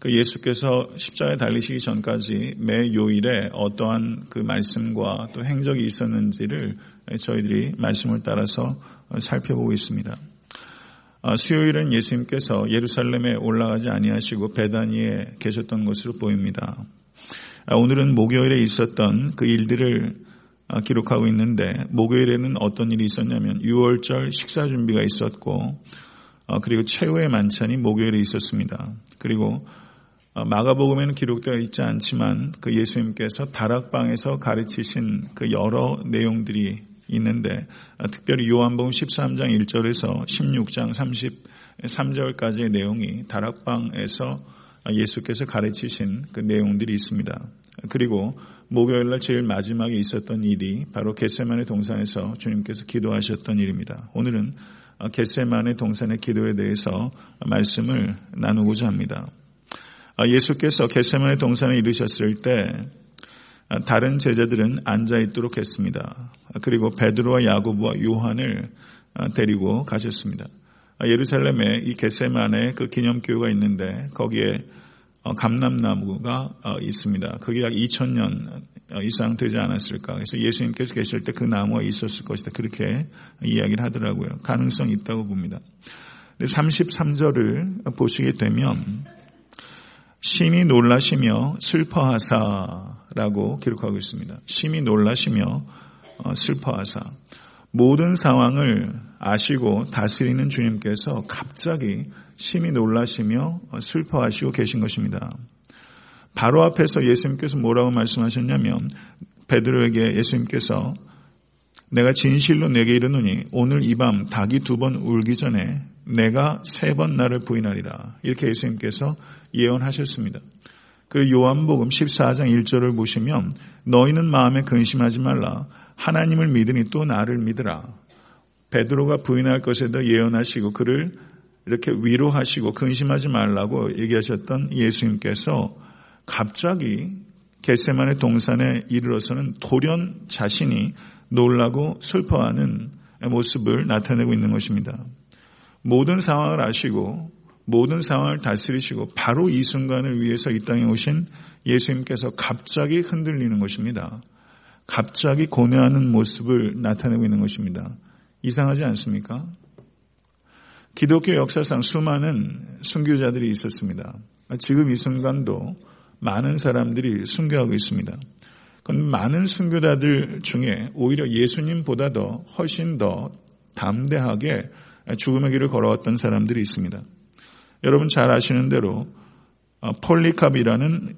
그 예수께서 십자가에 달리시기 전까지 매 요일에 어떠한 그 말씀과 또 행적이 있었는지를 저희들이 말씀을 따라서 살펴보고 있습니다. 아, 수요일은 예수님께서 예루살렘에 올라가지 아니하시고 베다니에 계셨던 것으로 보입니다. 아, 오늘은 목요일에 있었던 그 일들을 아, 기록하고 있는데 목요일에는 어떤 일이 있었냐면 6월절 식사 준비가 있었고 그리고 최후의 만찬이 목요일에 있었습니다. 그리고 마가복음에는 기록되어 있지 않지만 그 예수님께서 다락방에서 가르치신 그 여러 내용들이 있는데 특별히 요한복음 13장 1절에서 16장 33절까지의 내용이 다락방에서 예수께서 가르치신 그 내용들이 있습니다. 그리고 목요일날 제일 마지막에 있었던 일이 바로 겟세만의 동산에서 주님께서 기도하셨던 일입니다. 오늘은 겟세만의 동산의 기도에 대해서 말씀을 나누고자 합니다. 예수께서 겟세만의 동산에 이르셨을 때 다른 제자들은 앉아 있도록 했습니다. 그리고 베드로와 야고보와 요한을 데리고 가셨습니다. 예루살렘에 이 겟세만의 그 기념교회가 있는데 거기에 감람나무가 있습니다. 그게 약 2000년 이상 되지 않았을까. 그래서 예수님께서 계실 때 그 나무가 있었을 것이다. 그렇게 이야기를 하더라고요. 가능성이 있다고 봅니다. 33절을 보시게 되면 심히 놀라시며 슬퍼하사라고 기록하고 있습니다. 심히 놀라시며 어, 슬퍼하사. 모든 상황을 아시고 다스리는 주님께서 갑자기 심히 놀라시며 어, 슬퍼하시고 계신 것입니다. 바로 앞에서 예수님께서 뭐라고 말씀하셨냐면 베드로에게 예수님께서 내가 진실로 내게 이르노니 오늘 이 밤 닭이 두 번 울기 전에 내가 세 번 나를 부인하리라. 이렇게 예수님께서 예언하셨습니다. 그 요한복음 14장 1절을 보시면 너희는 마음에 근심하지 말라. 하나님을 믿으니 또 나를 믿으라. 베드로가 부인할 것에 도 예언하시고 그를 이렇게 위로하시고 근심하지 말라고 얘기하셨던 예수님께서 갑자기 겟세만의 동산에 이르러서는 돌연 자신이 놀라고 슬퍼하는 모습을 나타내고 있는 것입니다. 모든 상황을 아시고 모든 상황을 다스리시고 바로 이 순간을 위해서 이 땅에 오신 예수님께서 갑자기 흔들리는 것입니다. 갑자기 고뇌하는 모습을 나타내고 있는 것입니다. 이상하지 않습니까? 기독교 역사상 수많은 순교자들이 있었습니다. 지금 이 순간도 많은 사람들이 순교하고 있습니다. 그건 많은 순교자들 중에 오히려 예수님보다도 훨씬 더 담대하게 죽음의 길을 걸어왔던 사람들이 있습니다. 여러분 잘 아시는 대로 어, 폴리캅이라는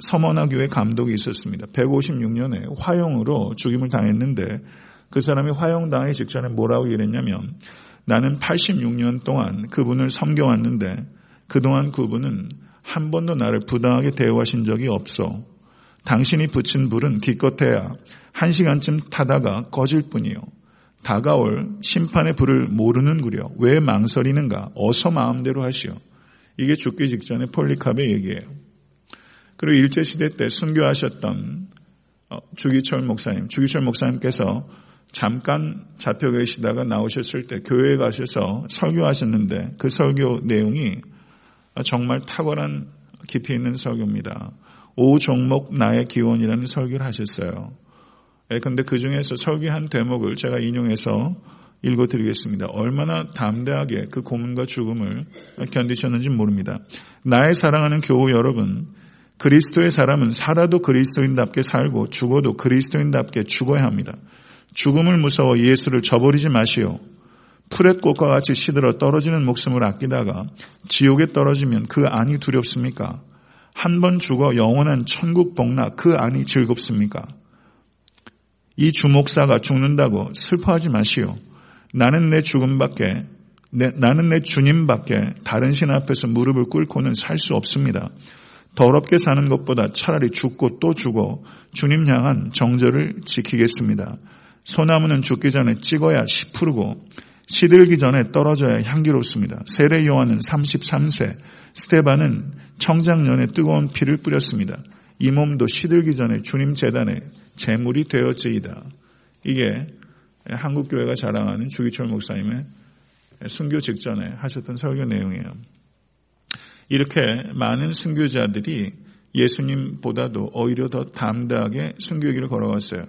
서머나 교회 감독이 있었습니다. 156년에 화형으로 죽임을 당했는데 그 사람이 화형당하기 직전에 뭐라고 얘기했냐면 나는 86년 동안 그분을 섬겨왔는데 그동안 그분은 한 번도 나를 부당하게 대우하신 적이 없어. 당신이 붙인 불은 기껏해야 한 시간쯤 타다가 꺼질 뿐이요. 다가올 심판의 불을 모르는구려. 왜 망설이는가? 어서 마음대로 하시오. 이게 죽기 직전에 폴리캅의 얘기예요. 그리고 일제시대 때 순교하셨던 어, 주기철 목사님, 주기철 목사님께서 잠깐 잡혀 계시다가 나오셨을 때 교회에 가셔서 설교하셨는데 그 설교 내용이 정말 탁월한 깊이 있는 설교입니다. 오 종목 나의 기원이라는 설교를 하셨어요. 예, 그 중에서 설교한 대목을 제가 인용해서 읽어드리겠습니다. 얼마나 담대하게 그 고문과 죽음을 견디셨는지 모릅니다. 나의 사랑하는 교우 여러분, 그리스도의 사람은 살아도 그리스도인답게 살고 죽어도 그리스도인답게 죽어야 합니다. 죽음을 무서워 예수를 저버리지 마시오. 푸렛꽃과 같이 시들어 떨어지는 목숨을 아끼다가 지옥에 떨어지면 그 안이 두렵습니까? 한 번 죽어 영원한 천국 복락 그 안이 즐겁습니까? 이 주목사가 죽는다고 슬퍼하지 마시오. 나는 내 죽음밖에 내, 나는 내 주님밖에 다른 신 앞에서 무릎을 꿇고는 살 수 없습니다. 더럽게 사는 것보다 차라리 죽고 또 죽어 주님 향한 정절을 지키겠습니다. 소나무는 죽기 전에 찍어야 시푸르고 시들기 전에 떨어져야 향기롭습니다. 세례 요한은 33세, 스테반은 청장년에 뜨거운 피를 뿌렸습니다. 이 몸도 시들기 전에 주님 재단에 재물이 되었지이다. 이게 한국교회가 자랑하는 주기철 목사님의 순교 직전에 하셨던 설교 내용이에요. 이렇게 많은 순교자들이 예수님보다도 오히려 더 담대하게 순교길을 걸어왔어요.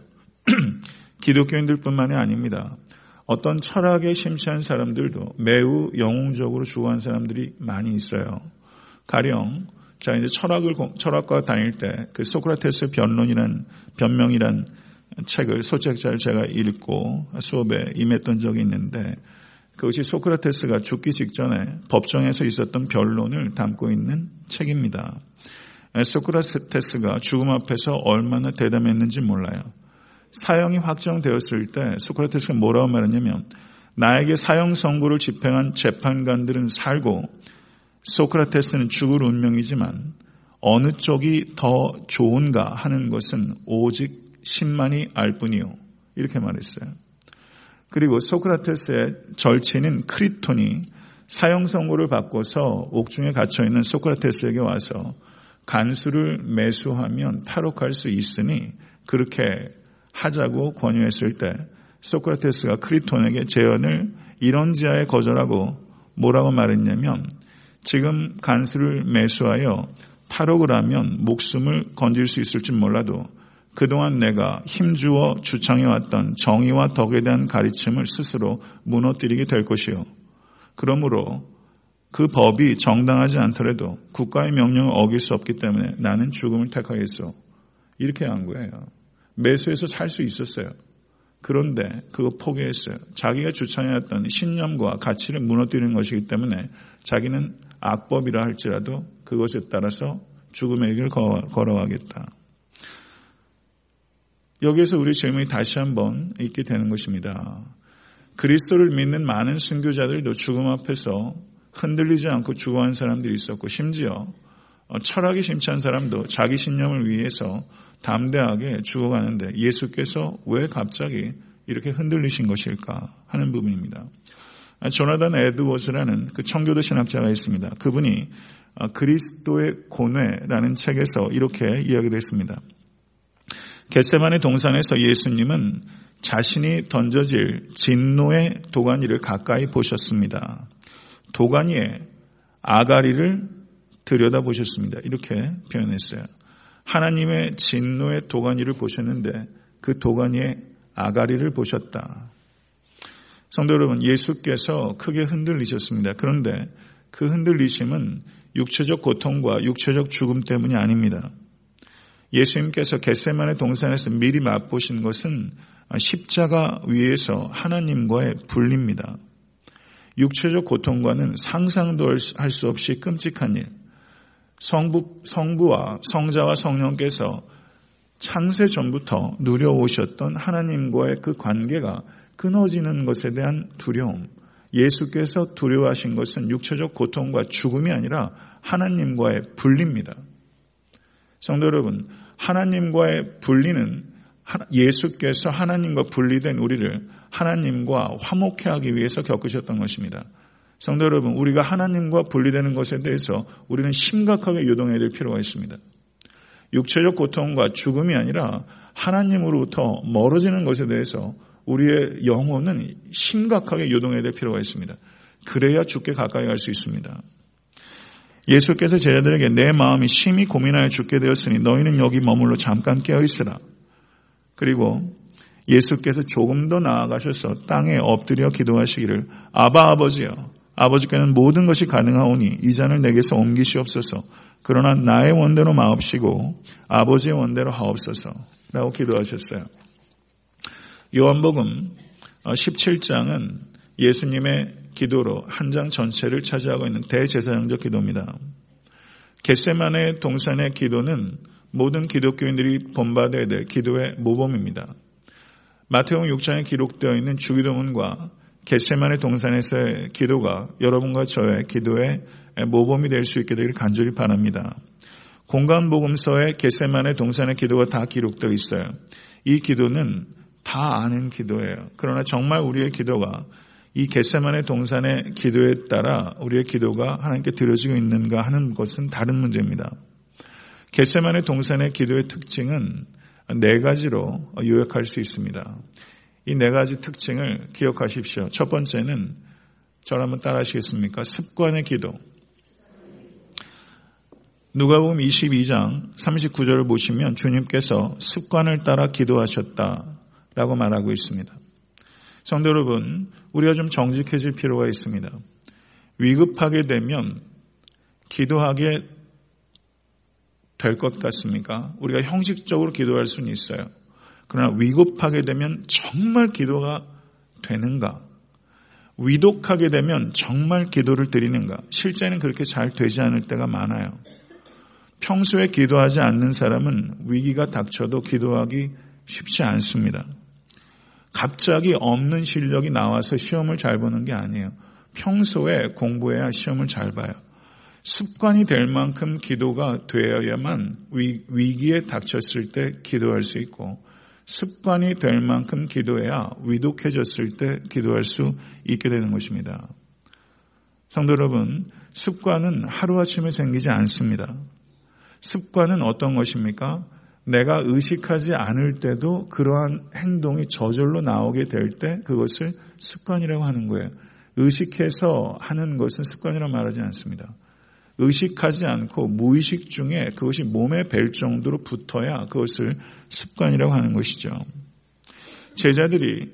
기독교인들뿐만이 아닙니다. 어떤 철학에 심취한 사람들도 매우 영웅적으로 죽어간 사람들이 많이 있어요. 가령 자 이제 철학을 철학과 다닐 때 그 소크라테스 변론이란 변명이란 책을 소책자를 제가 읽고 수업에 임했던 적이 있는데 그것이 소크라테스가 죽기 직전에 법정에서 있었던 변론을 담고 있는 책입니다. 소크라테스가 죽음 앞에서 얼마나 대담했는지 몰라요. 사형이 확정되었을 때 소크라테스가 뭐라고 말했냐면 나에게 사형 선고를 집행한 재판관들은 살고 소크라테스는 죽을 운명이지만 어느 쪽이 더 좋은가 하는 것은 오직 신만이 알 뿐이요. 이렇게 말했어요. 그리고 소크라테스의 절친인 크리톤이 사형 선고를 받고서 옥중에 갇혀 있는 소크라테스에게 와서 간수를 매수하면 탈옥할 수 있으니 그렇게 하자고 권유했을 때 소크라테스가 크리톤에게 제언을 이런 지하에 거절하고 뭐라고 말했냐면 지금 간수를 매수하여 탈옥을 하면 목숨을 건질 수 있을지 몰라도 그동안 내가 힘주어 주창해왔던 정의와 덕에 대한 가르침을 스스로 무너뜨리게 될 것이요. 그러므로 그 법이 정당하지 않더라도 국가의 명령을 어길 수 없기 때문에 나는 죽음을 택하겠어. 이렇게 한 거예요. 매수해서 살 수 있었어요. 그런데 그거 포기했어요. 자기가 주창해왔던 신념과 가치를 무너뜨리는 것이기 때문에 자기는 악법이라 할지라도 그것에 따라서 죽음의 길을 걸어가겠다. 여기에서 우리 질문이 다시 한번 있게 되는 것입니다. 그리스도를 믿는 많은 순교자들도 죽음 앞에서 흔들리지 않고 죽어간 사람들이 있었고 심지어 철학이 심취한 사람도 자기 신념을 위해서 담대하게 죽어가는데 예수께서 왜 갑자기 이렇게 흔들리신 것일까 하는 부분입니다. 조나단 에드워즈라는 그 청교도 신학자가 있습니다. 그분이 그리스도의 고뇌라는 책에서 이렇게 이야기했습니다. 겟세만의 동산에서 예수님은 자신이 던져질 진노의 도가니를 가까이 보셨습니다. 도가니에 아가리를 들여다보셨습니다. 이렇게 표현했어요. 하나님의 진노의 도가니를 보셨는데 그 도가니에 아가리를 보셨다. 성도 여러분, 예수께서 크게 흔들리셨습니다. 그런데 그 흔들리심은 육체적 고통과 육체적 죽음 때문이 아닙니다. 예수님께서 겟세만의 동산에서 미리 맛보신 것은 십자가 위에서 하나님과의 분리입니다. 육체적 고통과는 상상도 할 수 없이 끔찍한 일. 성부, 성부와 성자와 성령께서 창세 전부터 누려오셨던 하나님과의 그 관계가 끊어지는 것에 대한 두려움. 예수께서 두려워하신 것은 육체적 고통과 죽음이 아니라 하나님과의 분리입니다. 성도 여러분, 하나님과의 분리는 예수께서 하나님과 분리된 우리를 하나님과 화목해 하기 위해서 겪으셨던 것입니다. 성도 여러분, 우리가 하나님과 분리되는 것에 대해서 우리는 심각하게 유동해야 될 필요가 있습니다. 육체적 고통과 죽음이 아니라 하나님으로부터 멀어지는 것에 대해서 우리의 영혼은 심각하게 유동해야 될 필요가 있습니다. 그래야 죽게 가까이 갈 수 있습니다. 예수께서 제자들에게 내 마음이 심히 고민하여 죽게 되었으니 너희는 여기 머물러 잠깐 깨어 있으라. 그리고 예수께서 조금 더 나아가셔서 땅에 엎드려 기도하시기를 아바 아버지여 아버지께는 모든 것이 가능하오니 이 잔을 내게서 옮기시옵소서 그러나 나의 원대로 마옵시고 아버지의 원대로 하옵소서 라고 기도하셨어요. 요한복음 17장은 예수님의 기도로 한 장 전체를 차지하고 있는 대제사장적 기도입니다. 겟세만의 동산의 기도는 모든 기독교인들이 본받아야 될 기도의 모범입니다. 마태복 6장에 기록되어 있는 주기도문과 겟세만의 동산에서의 기도가 여러분과 저의 기도의 모범이 될 수 있게 되기를 간절히 바랍니다. 공간복음서에 겟세만의 동산의 기도가 다 기록되어 있어요. 이 기도는 다 아는 기도예요. 그러나 정말 우리의 기도가 이 겟세만의 동산의 기도에 따라 우리의 기도가 하나님께 드려지고 있는가 하는 것은 다른 문제입니다. 겟세만의 동산의 기도의 특징은 네 가지로 요약할 수 있습니다. 이 네 가지 특징을 기억하십시오. 첫 번째는 저를 한번 따라 하시겠습니까? 습관의 기도. 누가복음 22장 39절을 보시면 주님께서 습관을 따라 기도하셨다 라고 말하고 있습니다. 성도 여러분, 우리가 좀 정직해질 필요가 있습니다. 위급하게 되면 기도하게 될 것 같습니까? 우리가 형식적으로 기도할 수는 있어요. 그러나 위급하게 되면 정말 기도가 되는가? 위독하게 되면 정말 기도를 드리는가? 실제는 그렇게 잘 되지 않을 때가 많아요. 평소에 기도하지 않는 사람은 위기가 닥쳐도 기도하기 쉽지 않습니다. 갑자기 없는 실력이 나와서 시험을 잘 보는 게 아니에요. 평소에 공부해야 시험을 잘 봐요. 습관이 될 만큼 기도가 되어야만 위, 기에 닥쳤을 때 기도할 수 있고 습관이 될 만큼 기도해야 위독해졌을 때 기도할 수 있게 되는 것입니다. 성도 여러분, 습관은 하루아침에 생기지 않습니다. 습관은 어떤 것입니까? 내가 의식하지 않을 때도 그러한 행동이 저절로 나오게 될 때 그것을 습관이라고 하는 거예요. 의식해서 하는 것은 습관이라고 말하지 않습니다. 의식하지 않고 무의식 중에 그것이 몸에 뵐 정도로 붙어야 그것을 습관이라고 하는 것이죠. 제자들이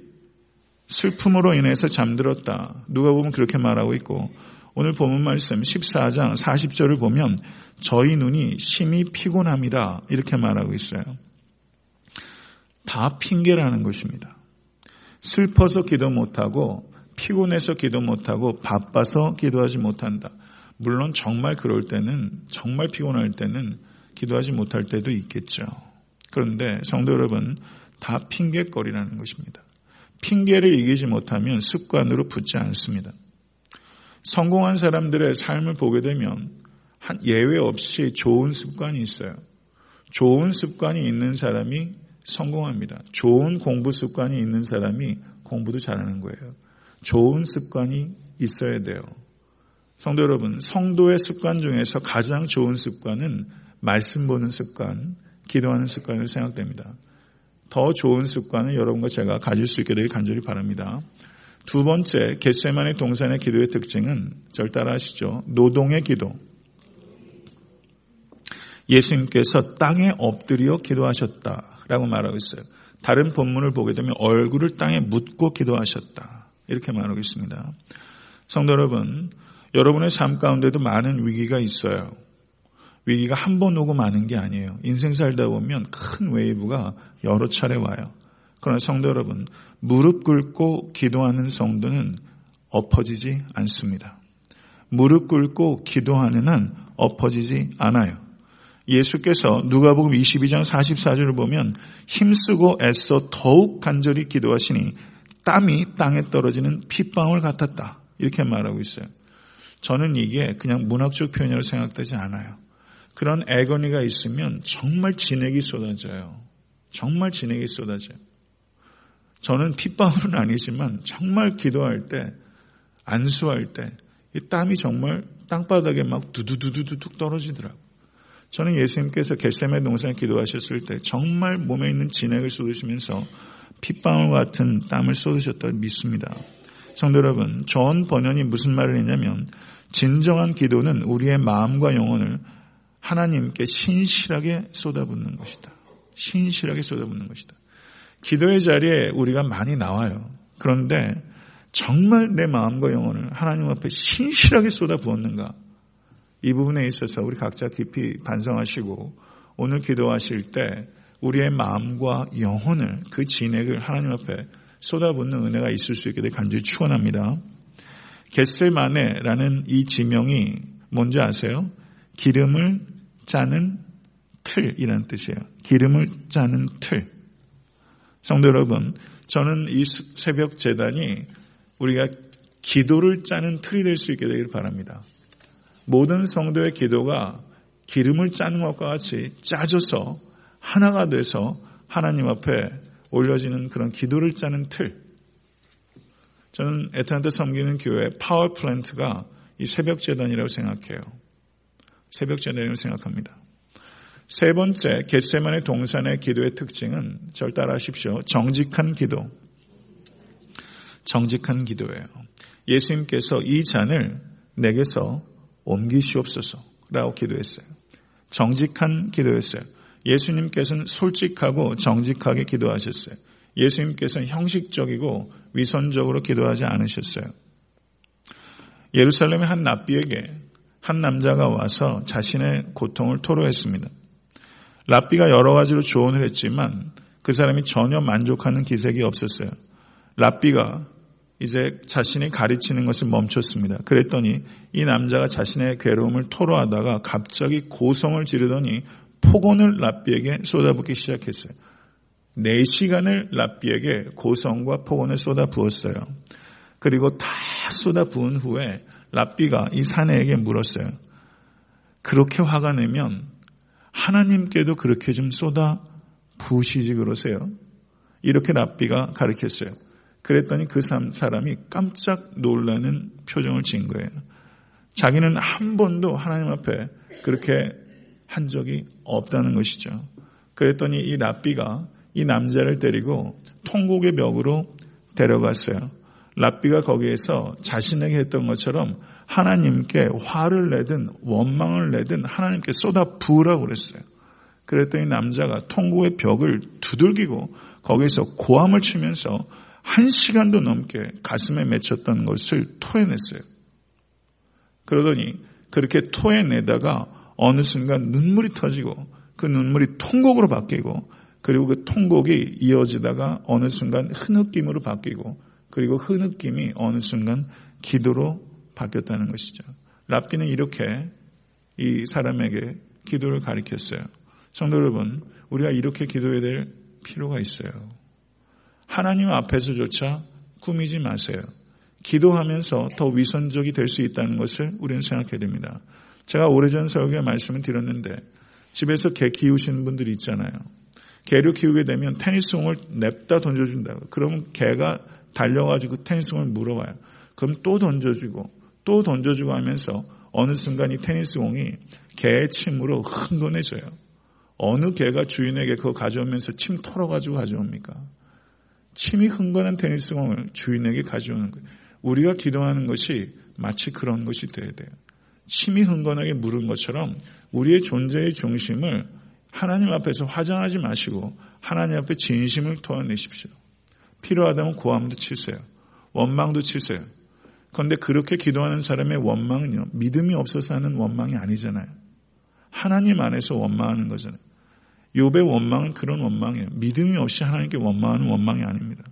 슬픔으로 인해서 잠들었다. 누가 보면 그렇게 말하고 있고 오늘 본문 말씀 14장 40절을 보면 저희 눈이 심히 피곤함이라 이렇게 말하고 있어요. 다 핑계라는 것입니다. 슬퍼서 기도 못하고 피곤해서 기도 못하고 바빠서 기도하지 못한다. 물론 정말 그럴 때는 정말 피곤할 때는 기도하지 못할 때도 있겠죠. 그런데 성도 여러분 다 핑계거리라는 것입니다. 핑계를 이기지 못하면 습관으로 붙지 않습니다. 성공한 사람들의 삶을 보게 되면 한 예외 없이 좋은 습관이 있어요. 좋은 습관이 있는 사람이 성공합니다. 좋은 공부 습관이 있는 사람이 공부도 잘하는 거예요. 좋은 습관이 있어야 돼요. 성도 여러분, 성도의 습관 중에서 가장 좋은 습관은 말씀 보는 습관, 기도하는 습관으로 생각됩니다. 더 좋은 습관은 여러분과 제가 가질 수 있게 되길 간절히 바랍니다. 두 번째, 겟세만의 동산의 기도의 특징은 절 따라 하시죠. 노동의 기도. 예수님께서 땅에 엎드려 기도하셨다라고 말하고 있어요. 다른 본문을 보게 되면 얼굴을 땅에 묻고 기도하셨다. 이렇게 말하고 있습니다. 성도 여러분, 여러분의 삶 가운데도 많은 위기가 있어요. 위기가 한 번 오고 마는 게 아니에요. 인생 살다 보면 큰 wave가 여러 차례 와요. 그러나 성도 여러분, 무릎 꿇고 기도하는 성도는 엎어지지 않습니다. 무릎 꿇고 기도하는 한 엎어지지 않아요. 예수께서 누가복음 22장 44절을 보면 힘쓰고 애써 더욱 간절히 기도하시니 땀이 땅에 떨어지는 핏방울 같았다. 이렇게 말하고 있어요. 저는 이게 그냥 문학적 표현으로 생각되지 않아요. 그런 애거니가 있으면 정말 진액이 쏟아져요. 정말 진액이 쏟아져요. 저는 핏방울은 아니지만 정말 기도할 때, 안수할 때, 이 땀이 정말 땅바닥에 막 두두두두둑 떨어지더라고요. 저는 예수님께서 겟세메 동산에 기도하셨을 때 정말 몸에 있는 진액을 쏟으시면서 핏방울 같은 땀을 쏟으셨다고 믿습니다. 성도 여러분, 존 번연이 무슨 말을 했냐면 진정한 기도는 우리의 마음과 영혼을 하나님께 신실하게 쏟아붓는 것이다. 신실하게 쏟아붓는 것이다. 기도의 자리에 우리가 많이 나와요. 그런데 정말 내 마음과 영혼을 하나님 앞에 신실하게 쏟아부었는가? 이 부분에 있어서 우리 각자 깊이 반성하시고 오늘 기도하실 때 우리의 마음과 영혼을 그 진액을 하나님 앞에 쏟아붓는 은혜가 있을 수 있게 되 간절히 축원합니다. 겟셀마네라는 이 지명이 뭔지 아세요? 기름을 짜는 틀이라는 뜻이에요. 기름을 짜는 틀. 성도 여러분, 저는 이 새벽 재단이 우리가 기도를 짜는 틀이 될 수 있게 되기를 바랍니다. 모든 성도의 기도가 기름을 짜는 것과 같이 짜져서 하나가 돼서 하나님 앞에 올려지는 그런 기도를 짜는 틀. 저는 에탄한테 섬기는 교회 파워 플랜트가 이 새벽 재단이라고 생각해요. 새벽 재단이라고 생각합니다. 세 번째, 겟세만의 동산의 기도의 특징은 절 따라하십시오. 정직한 기도. 정직한 기도예요. 예수님께서 이 잔을 내게서 옮기시옵소서 라고 기도했어요. 정직한 기도였어요. 예수님께서는 솔직하고 정직하게 기도하셨어요. 예수님께서는 형식적이고 위선적으로 기도하지 않으셨어요. 예루살렘의 한 납비에게 한 남자가 와서 자신의 고통을 토로했습니다. 랍비가 여러 가지로 조언을 했지만 그 사람이 전혀 만족하는 기색이 없었어요. 랍비가 이제 자신이 가르치는 것을 멈췄습니다. 그랬더니 이 남자가 자신의 괴로움을 토로하다가 갑자기 고성을 지르더니 폭언을 랍비에게 쏟아붓기 시작했어요. 4시간을 랍비에게 고성과 폭언을 쏟아부었어요. 그리고 다 쏟아부은 후에 랍비가 이 사내에게 물었어요. 그렇게 화가 내면 하나님께도 그렇게 좀 쏟아 부으시지 그러세요. 이렇게 랍비가 가르쳤어요. 그랬더니 그 사람이 깜짝 놀라는 표정을 지은 거예요. 자기는 한 번도 하나님 앞에 그렇게 한 적이 없다는 것이죠. 그랬더니 이 랍비가 이 남자를 데리고 통곡의 벽으로 데려갔어요. 랍비가 거기에서 자신에게 했던 것처럼 하나님께 화를 내든 원망을 내든 하나님께 쏟아 부으라고 그랬어요. 그랬더니 남자가 통곡의 벽을 두들기고 거기서 고함을 치면서 한 시간도 넘게 가슴에 맺혔던 것을 토해냈어요. 그러더니 그렇게 토해내다가 어느 순간 눈물이 터지고 그 눈물이 통곡으로 바뀌고 그리고 그 통곡이 이어지다가 어느 순간 흐느낌으로 바뀌고 그리고 흐느낌이 어느 순간 기도로 바뀌었다는 것이죠. 랍비는 이렇게 이 사람에게 기도를 가리켰어요. 성도 여러분, 우리가 이렇게 기도해야 될 필요가 있어요. 하나님 앞에서조차 꾸미지 마세요. 기도하면서 더 위선적이 될 수 있다는 것을 우리는 생각해야 됩니다. 제가 오래전 설교에 말씀을 드렸는데 집에서 개 키우시는 분들이 있잖아요. 개를 키우게 되면 테니스공을 냅다 던져준다고. 그러면 개가 달려가지고 테니스공을 물어봐요. 그럼 또 던져주고 또 던져주고 하면서 어느 순간 이 테니스공이 개의 침으로 흥건해져요. 어느 개가 주인에게 그거 가져오면서 침 털어가지고 가져옵니까? 침이 흥건한 테니스공을 주인에게 가져오는 거예요. 우리가 기도하는 것이 마치 그런 것이 되어야 돼요. 침이 흥건하게 물은 것처럼 우리의 존재의 중심을 하나님 앞에서 화장하지 마시고 하나님 앞에 진심을 토해내십시오. 필요하다면 고함도 치세요. 원망도 치세요. 그런데 그렇게 기도하는 사람의 원망은요, 믿음이 없어서 하는 원망이 아니잖아요. 하나님 안에서 원망하는 거잖아요. 욥의 원망은 그런 원망이에요. 믿음이 없이 하나님께 원망하는 원망이 아닙니다.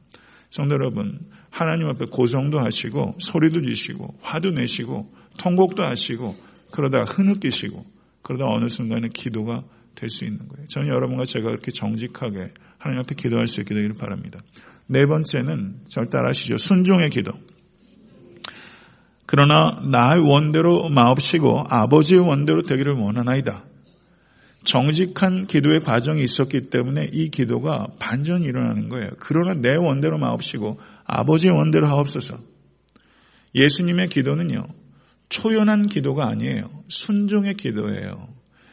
성도 여러분, 하나님 앞에 고성도 하시고 소리도 지시고 화도 내시고 통곡도 하시고 그러다가 흐느끼시고 그러다 어느 순간에 기도가 될 수 있는 거예요. 저는 여러분과 제가 그렇게 정직하게 하나님 앞에 기도할 수 있게 되기를 바랍니다. 네 번째는 절 따라하시죠. 순종의 기도. 그러나 나의 원대로 마옵시고 아버지의 원대로 되기를 원하나이다. 정직한 기도의 과정이 있었기 때문에 이 기도가 반전이 일어나는 거예요. 그러나 내 원대로 마옵시고 아버지의 원대로 하옵소서. 예수님의 기도는요, 초연한 기도가 아니에요. 순종의 기도예요.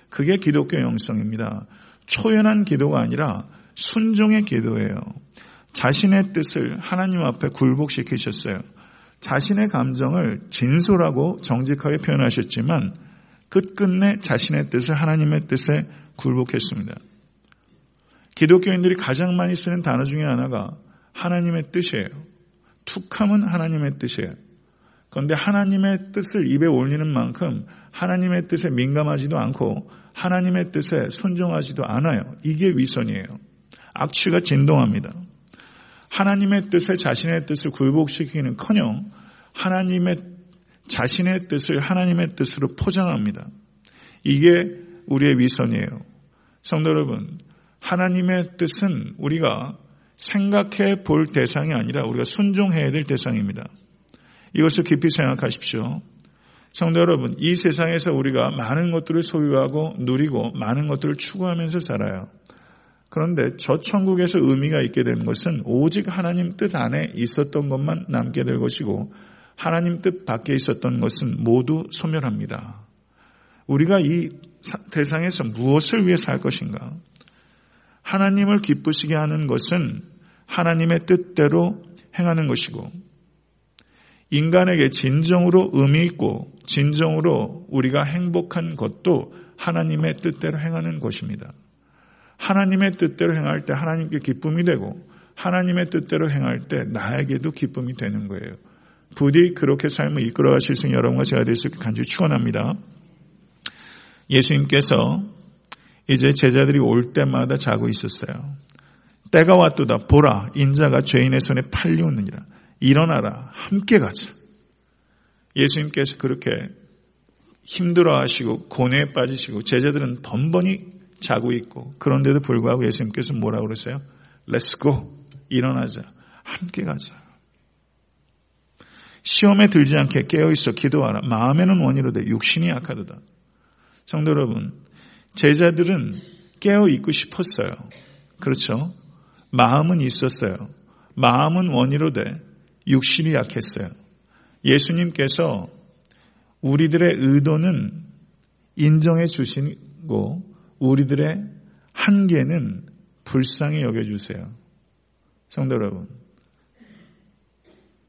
그게 기독교 영성입니다. 초연한 기도가 아니라 순종의 기도예요. 자신의 뜻을 하나님 앞에 굴복시키셨어요. 자신의 감정을 진솔하고 정직하게 표현하셨지만 끝끝내 자신의 뜻을 하나님의 뜻에 굴복했습니다. 기독교인들이 가장 많이 쓰는 단어 중에 하나가 하나님의 뜻이에요. 툭함은 하나님의 뜻이에요. 그런데 하나님의 뜻을 입에 올리는 만큼 하나님의 뜻에 민감하지도 않고 하나님의 뜻에 순종하지도 않아요. 이게 위선이에요. 악취가 진동합니다. 하나님의 뜻에 자신의 뜻을 굴복시키는 커녕 하나님의 자신의 뜻을 하나님의 뜻으로 포장합니다. 이게 우리의 위선이에요. 성도 여러분, 하나님의 뜻은 우리가 생각해 볼 대상이 아니라 우리가 순종해야 될 대상입니다. 이것을 깊이 생각하십시오. 성도 여러분, 이 세상에서 우리가 많은 것들을 소유하고 누리고 많은 것들을 추구하면서 살아요. 그런데 저 천국에서 의미가 있게 되는 것은 오직 하나님 뜻 안에 있었던 것만 남게 될 것이고 하나님 뜻 밖에 있었던 것은 모두 소멸합니다. 우리가 이 대상에서 무엇을 위해 살 것인가? 하나님을 기쁘시게 하는 것은 하나님의 뜻대로 행하는 것이고 인간에게 진정으로 의미 있고 진정으로 우리가 행복한 것도 하나님의 뜻대로 행하는 것입니다. 하나님의 뜻대로 행할 때 하나님께 기쁨이 되고 하나님의 뜻대로 행할 때 나에게도 기쁨이 되는 거예요. 부디 그렇게 삶을 이끌어 가실 수 있는 여러분과 제가 될 수 있게 간절히 축원합니다. 예수님께서 이제 제자들이 올 때마다 자고 있었어요. 때가 왔도다 보라 인자가 죄인의 손에 팔리우느니라 일어나라 함께 가자. 예수님께서 그렇게 힘들어하시고 고뇌에 빠지시고 제자들은 번번이 자고 있고 그런데도 불구하고 예수님께서 뭐라고 그러세요? Let's go 일어나자 함께 가자. 시험에 들지 않게 깨어있어 기도하라. 마음에는 원이로되 육신이 약하도다. 성도 여러분, 제자들은 깨어있고 싶었어요. 그렇죠? 마음은 있었어요. 마음은 원이로되 육신이 약했어요. 예수님께서 우리들의 의도는 인정해 주시고 우리들의 한계는 불쌍히 여겨주세요. 성도 여러분,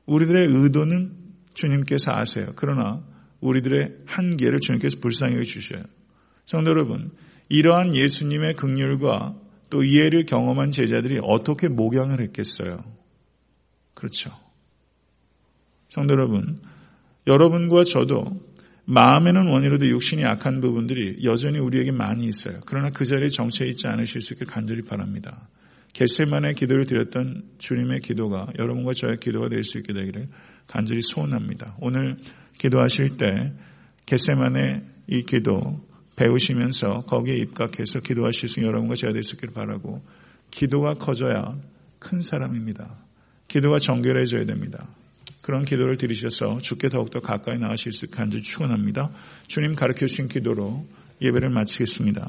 우리들의 의도는 주님께서 아세요. 그러나 우리들의 한계를 주님께서 불쌍히 여겨주셔요. 성도 여러분, 이러한 예수님의 극률과 또 이해를 경험한 제자들이 어떻게 목양을 했겠어요? 그렇죠. 성도 여러분, 여러분과 저도 마음에는 원이로도 육신이 약한 부분들이 여전히 우리에게 많이 있어요. 그러나 그 자리에 정체해 있지 않으실 수 있길 간절히 바랍니다. 겟셀만의 기도를 드렸던 주님의 기도가 여러분과 저의 기도가 될 수 있게 되기를 간절히 소원합니다. 오늘 기도하실 때 겟셀만의 이 기도 배우시면서 거기에 입각해서 기도하실 수 있는 여러분과 제가 될 수 있기를 바라고 기도가 커져야 큰 사람입니다. 기도가 정결해져야 됩니다. 그런 기도를 들으셔서 주께 더욱더 가까이 나가실 수 간절히 축원합니다. 주님 가르쳐 주신 기도로 예배를 마치겠습니다.